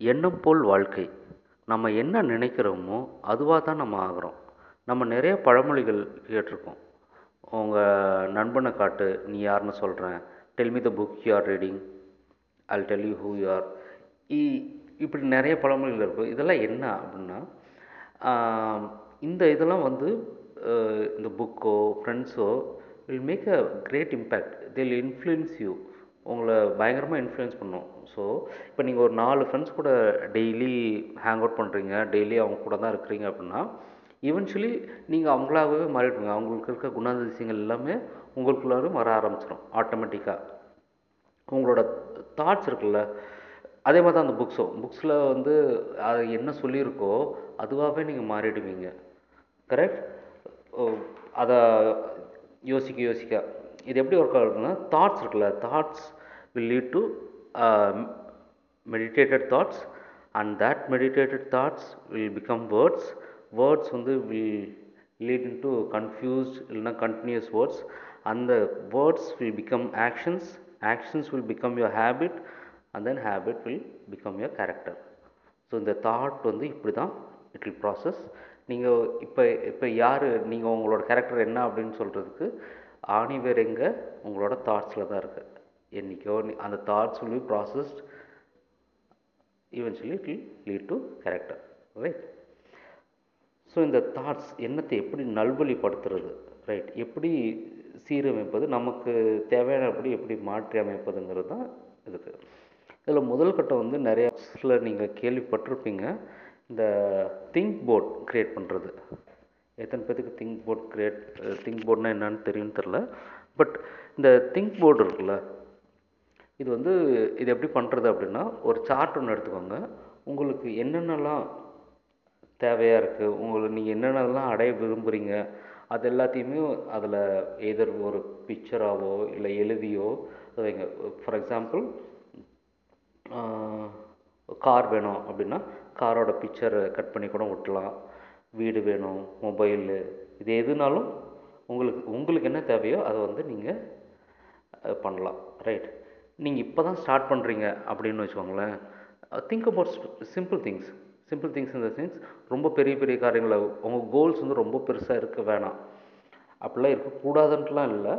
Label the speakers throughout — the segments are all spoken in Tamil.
Speaker 1: எண்ணம் போல் வாழ்க்கை. நம்ம என்ன நினைக்கிறோமோ அதுவாக தான் நம்ம ஆகிறோம். நம்ம நிறைய பழமொழிகள் கேட்டிருக்கோம். உங்கள் நண்பனை காட்டு நீ யாருன்னு சொல்கிறேன் tell me the book you are reading I tell you who you are இ இப்படி நிறைய பழமொழிகள் இருக்கும் இதெல்லாம் என்ன அப்படின்னா இந்த இதெல்லாம் வந்து இந்த புக்கோ ஃப்ரெண்ட்ஸோ will make a great impact till influence you உங்களை பயங்கரமாக இன்ஃப்ளூயன்ஸ் பண்ணும். ஸோ இப்போ நீங்கள் ஒரு நாலு ஃப்ரெண்ட்ஸ் கூட டெய்லி ஹேங் அவுட் பண்ணுறீங்க டெய்லி அவங்க கூட தான் இருக்கிறீங்க அப்படின்னா ஈவென்ச்சுவலி நீங்கள் அவங்களாகவே மாறிடுவீங்க. அவங்களுக்கு இருக்க குணாதிசயங்கள் எல்லாமே உங்களுக்குள்ளாரும் வர ஆரம்பிச்சிடும் ஆட்டோமேட்டிக்காக உங்களோட தாட்ஸ் இருக்குல்ல அதே மாதிரி தான் அந்த புக்ஸும் புக்ஸில் வந்து அது என்ன சொல்லியிருக்கோ அதுவாகவே நீங்கள் மாறிடுவீங்க. கரெக்ட் அதை யோசிக்க யோசிக்க. இது எப்படி ஒர்க் ஆகுதுன்னா தாட்ஸ் இருக்குல்ல thoughts will lead to meditated thoughts and that meditated thoughts will become words words வந்து will lead in to confused இல்லைன்னா கண்டினியூஸ் வேர்ட்ஸ் அந்த words will become actions actions will become your habit and then habit will become your character so இந்த தாட் வந்து இப்படி தான். இட் வில் ப்ராசஸ் நீங்கள் இப்போ இப்போ யார் நீங்கள் உங்களோட கேரக்டர் என்ன அப்படின்னு சொல்கிறதுக்கு ஆணி வேர் எங்கே உங்களோட தாட்ஸில் தான் இருக்குது என்னைக்கோ நீ- அந்த thoughts will be processed eventually it will lead to character right so இந்த தாட்ஸ் எண்ணத்தை எப்படி நல்வழிப்படுத்துறது ரைட் எப்படி சீரமைப்பது நமக்கு தேவையானபடி எப்படி மாற்றி அமைப்பதுங்கிறது தான் இதுக்கு. இதில் முதல் கட்டம் வந்து நிறையா நீங்கள் கேள்விப்பட்டிருப்பீங்க இந்த திங்க் போர்ட் க்ரியேட் பண்ணுறது எத்தனை பேத்துக்கு திங்க் போர்ட் க்ரியேட் திங்க் போர்ட்னால் என்னன்னு தெரியும்னு தெரில பட் இந்த திங்க் போர்டு இருக்குல்ல இது வந்து இது எப்படி பண்ணுறது அப்படின்னா ஒரு சார்ட் ஒன்று எடுத்துக்கோங்க. உங்களுக்கு என்னென்னலாம் தேவையாக இருக்குது உங்களுக்கு நீங்கள் என்னென்னலாம் அடைய விரும்புகிறீங்க அது எல்லாத்தையுமே அதில் எதர் ஒரு பிக்சராகவோ இல்லை எழுதியோ வைங்க. ஃபார் எக்ஸாம்பிள் கார் வேணும் அப்படின்னா காரோட பிக்சரை கட் பண்ணி கூட ஒட்டலாம். வீடு வேணும் மொபைலு இது எதுனாலும் உங்களுக்கு உங்களுக்கு என்ன தேவையோ அதை வந்து நீங்கள் பண்ணலாம். ரைட் நீங்கள் இப்போ தான் ஸ்டார்ட் பண்ணுறீங்க அப்படின்னு வச்சுக்கோங்களேன். Think about simple things simple things இந்த திங்ஸ் ரொம்ப பெரிய பெரிய காரியங்களை உங்கள் கோல்ஸ் வந்து ரொம்ப பெருசாக இருக்க வேணாம். அப்படிலாம் இருக்கக்கூடாதுன்ட்டுலாம் இல்லை.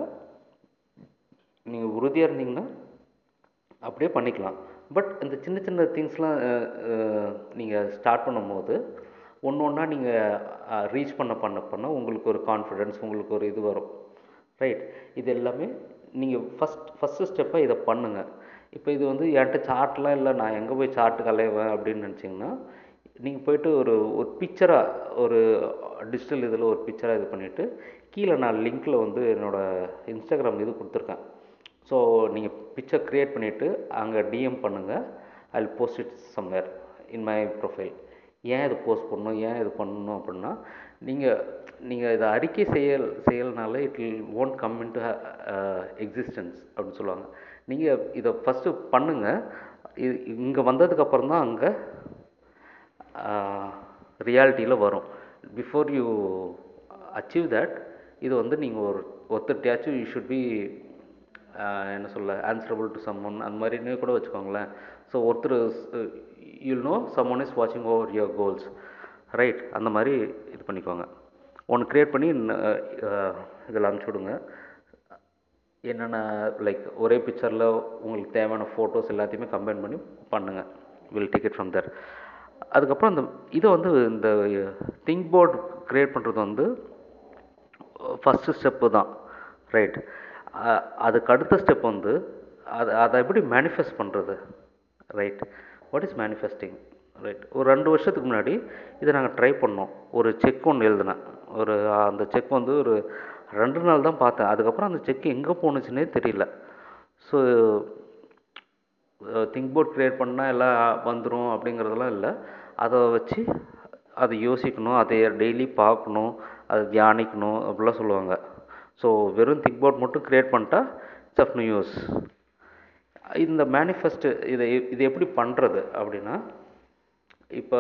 Speaker 1: நீங்கள் உறுதியாக இருந்தீங்கன்னா அப்படியே பண்ணிக்கலாம். பட் இந்த சின்ன சின்ன திங்ஸ்லாம் நீங்கள் ஸ்டார்ட் பண்ணும்போது ஒன்று ஒன்றா நீங்கள் ரீச் uh, பண்ண பண்ண பண்ண உங்களுக்கு ஒரு கான்ஃபிடென்ஸ் உங்களுக்கு ஒரு இது வரும். ரைட் இது எல்லாமே நீங்கள் ஃபஸ்ட் ஃபஸ்ட்டு ஸ்டெப்பாக இதை பண்ணுங்கள் இப்போ இது வந்து என்கிட்ட சார்ட்லாம் இல்லை நான் எங்கே போய் சார்ட்டு கலைவேன் அப்படின்னு நினச்சிங்கன்னா நீங்கள் போயிட்டு ஒரு ஒரு பிக்சராக ஒரு டிஜிட்டல் இதில் ஒரு பிக்சராக இது பண்ணிவிட்டு கீழே நான் லிங்க்கில் வந்து என்னோடய இன்ஸ்டாகிராம் இது கொடுத்துருக்கேன். ஸோ நீங்கள் பிக்சர் க்ரியேட் பண்ணிவிட்டு அங்கே டிஎம் பண்ணுங்கள் I post it somewhere in my profile ஏன் இதை போஸ்ட் பண்ணணும் ஏன் இது பண்ணணும் அப்படின்னா நீங்கள் நீங்கள் இதை அறிக்கை செயல் செயல்னால it will won't come in to existence அப்படின்னு சொல்லுவாங்க. நீங்கள் இதை ஃபஸ்ட்டு பண்ணுங்கள் இது இங்கே வந்ததுக்கப்புறம் தான் அங்கே ரியாலிட்டியில் uh, வரும். பிஃபோர் யூ அச்சீவ் தட் இது வந்து நீங்கள் ஒரு ஒருத்தர்ட்டியாச்சும் யூ ஷுட் பி uh, என்ன சொல்ல ஆன்சரபிள் டு சம்மன் அந்த மாதிரின்னு கூட வச்சுக்கோங்களேன். ஸோ ஒருத்தர் you'll know someone is வாட்சிங் ஓவர் யுவர் கோல்ஸ் ரைட் அந்த மாதிரி இது பண்ணிக்கோங்க. ஒன்று க்ரியேட் பண்ணி இதில் அனுப்பிச்சி விடுங்க என்னென்ன லைக் ஒரே பிக்சரில் உங்களுக்கு தேவையான ஃபோட்டோஸ் எல்லாத்தையுமே கம்பைன் பண்ணி பண்ணுங்கள் வில் டிக்கெட் ஃப்ரம் தர் அதுக்கப்புறம் அந்த இதை வந்து இந்த திங்க் போர்ட் க்ரியேட் பண்ணுறது வந்து ஃபஸ்ட்டு ஸ்டெப்பு தான். ரைட் அதுக்கு அடுத்த ஸ்டெப் வந்து அதை அதை எப்படி மேனிஃபெஸ்ட் பண்ணுறது right what is manifesting right ஒரு ரெண்டு வருஷத்துக்கு முன்னாடி இதை நாங்கள் ட்ரை பண்ணோம். ஒரு செக் ஒன்று எழுதினேன் ஒரு அந்த செக் வந்து ஒரு ரெண்டு நாள் தான் பார்த்தேன். அதுக்கப்புறம் அந்த செக் எங்கே போணுச்சுன்னே தெரியல. ஸோ திங்க் போர்ட் க்ரியேட் பண்ணால் எல்லாம் வந்துடும் அப்படிங்கிறதெல்லாம் இல்லை. அதை வச்சு அதை யோசிக்கணும். அதை டெய்லி பார்க்கணும். அதை தியானிக்கணும். அப்படிலாம் சொல்லுவாங்க. ஸோ வெறும் திக் போர்ட் மட்டும் க்ரியேட் பண்ணிட்டா இட்ஸ் ஆஃப் நோ யூஸ் இந்த மேனிஃபெஸ்ட்டு இதை இது எப்படி பண்ணுறது அப்படின்னா இப்போ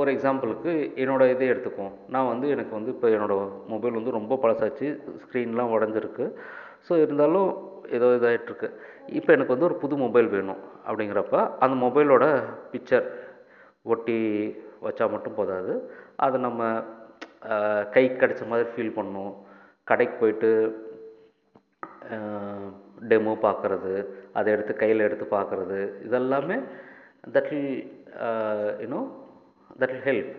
Speaker 1: ஒரு எக்ஸாம்பிளுக்கு என்னோடய இதை எடுத்துக்குவோம். நான் வந்து எனக்கு வந்து இப்போ என்னோடய மொபைல் வந்து ரொம்ப பழசாச்சு ஸ்க்ரீன்லாம் உடஞ்சிருக்கு. ஸோ இருந்தாலும் ஏதோ இதாகிட்ருக்கு இப்போ எனக்கு வந்து ஒரு புது மொபைல் வேணும் அப்படிங்கிறப்ப அந்த மொபைலோட பிக்சர் ஒட்டி வச்சா மட்டும் போதாது. அதை நம்ம கைக்கு கிடச்ச மாதிரி ஃபீல் பண்ணணும். கடைக்கு போயிட்டு டெமோ பார்க்குறது அதை எடுத்து கையில் எடுத்து பார்க்குறது இதெல்லாமே that will you know that will help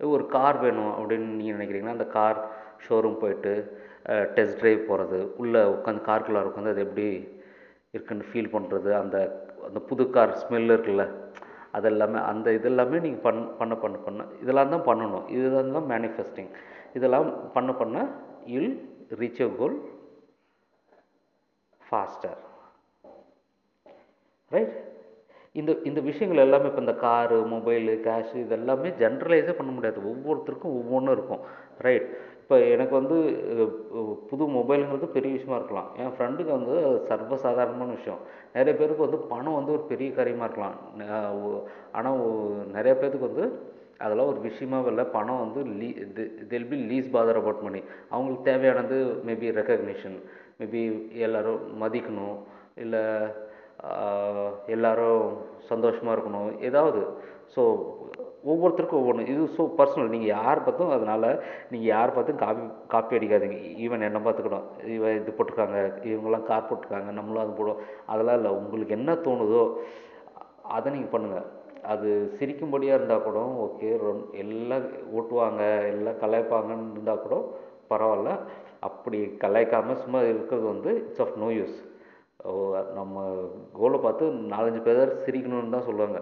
Speaker 1: ஒரு கார் வேணும் அப்படின்னு நீங்கள் நினைக்கிறீங்கன்னா அந்த கார் ஷோரூம் போயிட்டு டெஸ்ட் ட்ரைவ் போகிறது உள்ளே உட்காந்து காருக்குள்ளே உட்காந்து அது எப்படி இருக்குன்னு ஃபீல் பண்ணுறது அந்த அந்த புது கார் ஸ்மெல் இருக்குல்ல அதெல்லாமே அந்த இதெல்லாமே நீங்கள் பண் பண்ண பண்ண பண்ண இதெல்லாம் தான் பண்ணணும். இதெல்லாம் தான் மேனிஃபெஸ்டிங் இதெல்லாம் பண்ண பண்ண you'll reach a goal faster right இந்த இந்த விஷயங்கள் எல்லாமே இப்போ இந்த காரு மொபைலு கேஷு இதெல்லாமே ஜென்ரலைஸே பண்ண முடியாது. ஒவ்வொருத்தருக்கும் ஒவ்வொன்றும் இருக்கும். ரைட் இப்போ எனக்கு வந்து புது மொபைலுங்கிறது பெரிய விஷயமா இருக்கலாம். என் ஃப்ரெண்டுக்கு வந்து சர்வசாதாரணமான விஷயம். நிறைய பேருக்கு வந்து பணம் வந்து ஒரு பெரிய காரியமாக இருக்கலாம். ஆனால் நிறைய பேருக்கு வந்து அதெல்லாம் ஒரு விஷயமாவே இல்லை. பணம் வந்து லீ till be less bother about money அவங்களுக்கு தேவையானது மேபி ரெக்கக்னிஷன் மேபி எல்லோரும் மதிக்கணும் இல்லை எல்லாரும் சந்தோஷமாக இருக்கணும் ஏதாவது. ஸோ ஒவ்வொருத்தருக்கும் ஒவ்வொன்று இது ஸோ பர்சனல் நீங்கள் யார் பார்த்தும் அதனால் நீங்கள் யார் பார்த்தும் காப்பி காப்பி அடிக்காதீங்க. ஈவன் என்ன பார்த்துக்கணும். இவன் இது போட்டிருக்காங்க இவங்கெல்லாம் கார் போட்டிருக்காங்க நம்மளும் அது போடுவோம். அதெல்லாம் இல்லை. உங்களுக்கு என்ன தோணுதோ அதை நீங்கள் பண்ணுங்கள் அது சிரிக்கும்படியாக இருந்தால் கூட ஓகே ரொம் எல்லாம் ஓட்டுவாங்க எல்லாம் கலாய்ப்பாங்கன்னு இருந்தால் கூட பரவாயில்ல. அப்படி கலாய்க்காமல் சும்மா இருக்கிறது வந்து இட்ஸ் ஆஃப் நோ யூஸ் நம்ம கோலை பார்த்து நாலஞ்சு பேர் சிரிக்கணும்னு தான் சொல்லுவாங்க.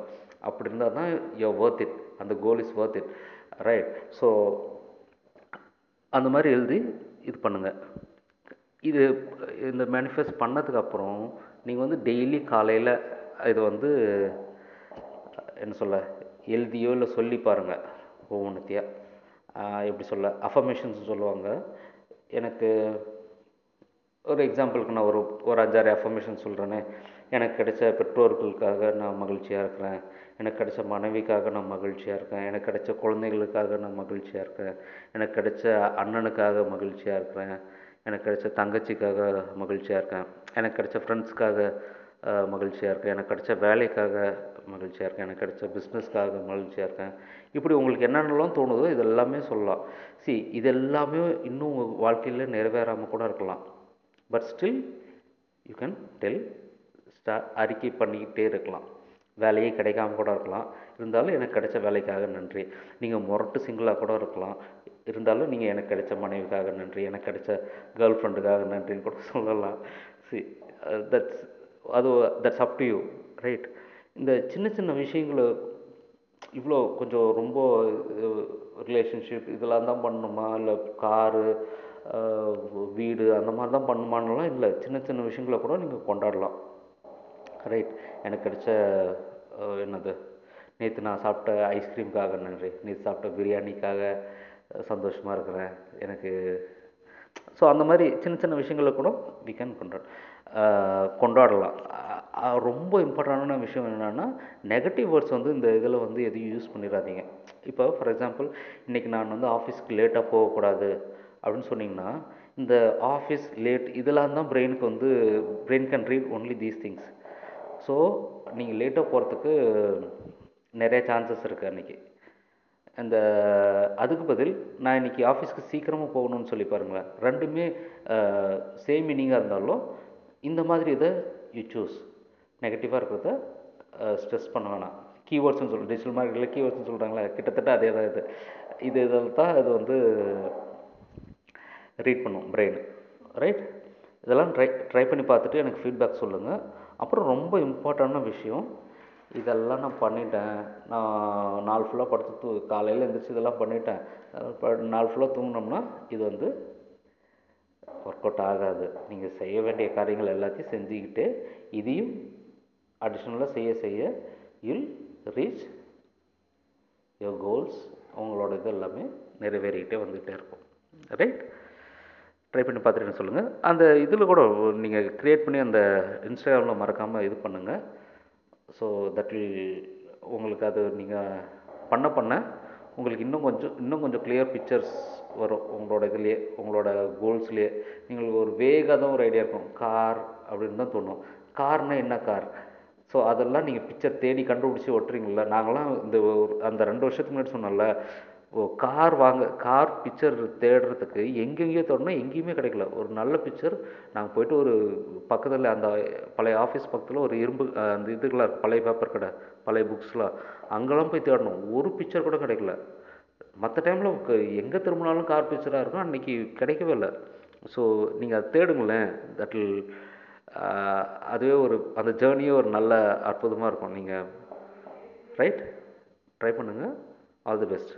Speaker 1: அப்படி இருந்தால் தான் யோ ஒர்த் இட் அந்த goal is worth it right so அந்த மாதிரி எழுதி இது பண்ணுங்கள் இது இந்த மேனிஃபெஸ்ட் பண்ணதுக்கு அப்புறம் நீங்கள் வந்து டெய்லி காலையில் இது வந்து என்ன சொல்ல எழுதியோ இல்லை சொல்லி பாருங்கள் ஒவ்வொன்றுத்தையா எப்படி சொல்ல அஃபர்மேஷன்ஸ் சொல்லுவாங்க. எனக்கு ஒரு எக்ஸாம்பிளுக்கு நான் ஒரு ஒரு அஞ்சாறு அஃபர்மேஷன் சொல்கிறேனே எனக்கு கிடைச்ச பெற்றோர்களுக்காக நான் மகிழ்ச்சியாக இருக்கிறேன். எனக்கு கிடைச்ச மனைவிக்காக நான் மகிழ்ச்சியாக இருக்கேன். எனக்கு கிடைச்ச குழந்தைகளுக்காக நான் மகிழ்ச்சியாக இருக்கேன். எனக்கு கிடைச்ச அண்ணனுக்காக மகிழ்ச்சியாக இருக்கிறேன். எனக்கு கிடைச்ச தங்கச்சிக்காக மகிழ்ச்சியாக இருக்கேன். எனக்கு கிடைச்ச ஃப்ரெண்ட்ஸ்க்காக மகிழ்ச்சியாக இருக்கேன். எனக்கு கிடைச்ச வேலைக்காக மகிழ்ச்சியாக இருக்கேன். எனக்கு கிடைச்ச பிஸ்னஸ்க்காக மகிழ்ச்சியாக இருக்கேன். இப்படி உங்களுக்கு என்னென்னலாம் தோணுதோ இது எல்லாமே சொல்லலாம். சி இது எல்லாமே இன்னும் உங்கள் வாழ்க்கையில் நிறைவேறாமல் கூட இருக்கலாம். But still you can tell ஸ்டா அறிக்கை பண்ணிக்கிட்டே இருக்கலாம். வேலையே கிடைக்காம கூட இருக்கலாம். இருந்தாலும் எனக்கு கிடைச்ச வேலைக்காக நன்றி. நீங்கள் முரட்டு சிங்கிளாக கூட இருக்கலாம். இருந்தாலும் நீங்கள் எனக்கு கிடைச்ச மனைவிக்காக நன்றி. எனக்கு கிடைச்ச கேர்ள் ஃப்ரெண்டுக்காக நன்றின்னு கூட சொல்லலாம். சி தட்ஸ் uh, அது that's up to you right இந்த சின்ன சின்ன விஷயங்களை இவ்வளோ கொஞ்சம் ரொம்ப ரிலேஷன்ஷிப் இதெல்லாம் தான் பண்ணணுமா இல்லை காரு வீடு அந்த மாதிரி தான் பண்ணுமானலாம் இல்லை. சின்ன சின்ன விஷயங்களை கூட நீங்கள் கொண்டாடலாம். ரைட் எனக்கு கிடைச்ச என்னது? நேற்று நான் சாப்பிட்ட ஐஸ்கிரீம்காக நன்றி. நேற்று சாப்பிட்ட பிரியாணிக்காக சந்தோஷமாக இருக்கிறேன். எனக்கு ஸோ அந்த மாதிரி சின்ன சின்ன விஷயங்களை கூட வி கேன் கொண்டாட கொண்டாடலாம். ரொம்ப இம்பார்ட்டண்டான விஷயம் என்னென்னா நெகட்டிவ் வேர்ட்ஸ் வந்து இந்த இதில் வந்து எதையும் யூஸ் பண்ணிடாதீங்க இப்போ ஃபார் எக்ஸாம்பிள் இன்றைக்கி நான் வந்து ஆஃபீஸ்க்கு லேட்டாக போகக்கூடாது அப்படின்னு சொன்னிங்கன்னா இந்த ஆஃபீஸ் லேட் இதெல்லாம் தான் பிரெயினுக்கு வந்து brain can read only these things so நீங்கள் லேட்டாக போகிறதுக்கு நிறைய சான்சஸ் இருக்குது அன்றைக்கி அந்த அதுக்கு பதில் நான் இன்றைக்கி ஆஃபீஸ்க்கு சீக்கிரமாக போகணும்னு சொல்லி பாருங்களேன். ரெண்டுமே சேம் மீனிங்காக இருந்தாலும் இந்த மாதிரி இதை யூ சூஸ் நெகட்டிவாக இருக்கிறத ஸ்ட்ரெஸ் பண்ண வேணாம். கீவேர்ட்ஸ்னு சொல்லி டிஜிட்டல் மார்க்கெட்டில் கீவேர்ட்ஸ்னு சொல்கிறாங்களே கிட்டத்தட்ட அதே தான் இது. இது இதில் தான் இது வந்து ரீட் பண்ணும் பிரெயின் ரைட் இதெல்லாம் ட்ரை ட்ரை பண்ணி பார்த்துட்டு எனக்கு ஃபீட்பேக் சொல்லுங்கள் அப்புறம் ரொம்ப இம்பார்ட்டண்டான விஷயம் இதெல்லாம் நான் பண்ணிட்டேன். நான் நாள் ஃபுல்லாக படுத்து தூ காலையில் எழுந்திரிச்சு இதெல்லாம் பண்ணிட்டேன். நாள் ஃபுல்லாக தூங்கினோம்னா இது வந்து ஒர்க் அவுட் ஆகாது. நீங்கள் செய்ய வேண்டிய காரியங்கள் எல்லாத்தையும் செஞ்சுக்கிட்டு இதையும் அடிஷ்னலாக செய்ய செய்ய யுல் ரீச் யோர் கோல்ஸ் உங்களோட இது எல்லாமே நிறைவேறிக்கிட்டே வந்துக்கிட்டே இருக்கும். ரைட் ட்ரை பண்ணி பார்த்துட்டு சொல்லுங்கள் அந்த இதில் கூட நீங்கள் க்ரியேட் பண்ணி அந்த இன்ஸ்டாகிராமில் மறக்காமல் இது பண்ணுங்கள் ஸோ தட் வில் உங்களுக்கு அது நீங்கள் பண்ண பண்ண உங்களுக்கு இன்னும் கொஞ்சம் இன்னும் கொஞ்சம் கிளியர் பிக்சர்ஸ் வரும். உங்களோட இதுலேயே உங்களோட கோல்ஸ்லேயே நீங்கள் ஒரு வேகாக தான் ஒரு ஐடியா இருக்கும். கார் அப்படின்னு தான் தோணும். கார்னால் என்ன கார் ஸோ அதெல்லாம் நீங்கள் பிக்சர் தேடி கண்டுபிடிச்சி ஒட்டுறீங்கள்ல நாங்களாம் இந்த ஒரு- அந்த ரெண்டு வருஷத்துக்கு முன்னாடி சொன்னோம்ல ஓ கார் வாங்க கார் பிக்சர் தேடுறதுக்கு எங்கெங்கேயோ தேடினா எங்கேயுமே கிடைக்கல. ஒரு நல்ல பிக்சர் நாங்கள் போயிட்டு ஒரு பக்கத்தில் அந்த பழைய ஆஃபீஸ் பக்கத்தில் ஒரு இரும்பு அந்த இதுக்கெல்லாம் பழைய பேப்பர் கடை பழைய புக்ஸ்லாம் அங்கெல்லாம் போய் தேடணும். ஒரு பிக்சர் கூட கிடைக்கல. மற்ற டைமில் எங்கே திரும்பினாலும் கார் பிக்சராக இருக்கும். அன்றைக்கி கிடைக்கவே இல்லை. ஸோ நீங்கள் அதை தேடுங்களேன். தட் வில் அதுவே ஒரு அந்த ஜேர்னியே ஒரு நல்ல அற்புதமாக இருக்கும். நீங்கள் ரைட் ட்ரை பண்ணுங்கள் ஆல் தி பெஸ்ட்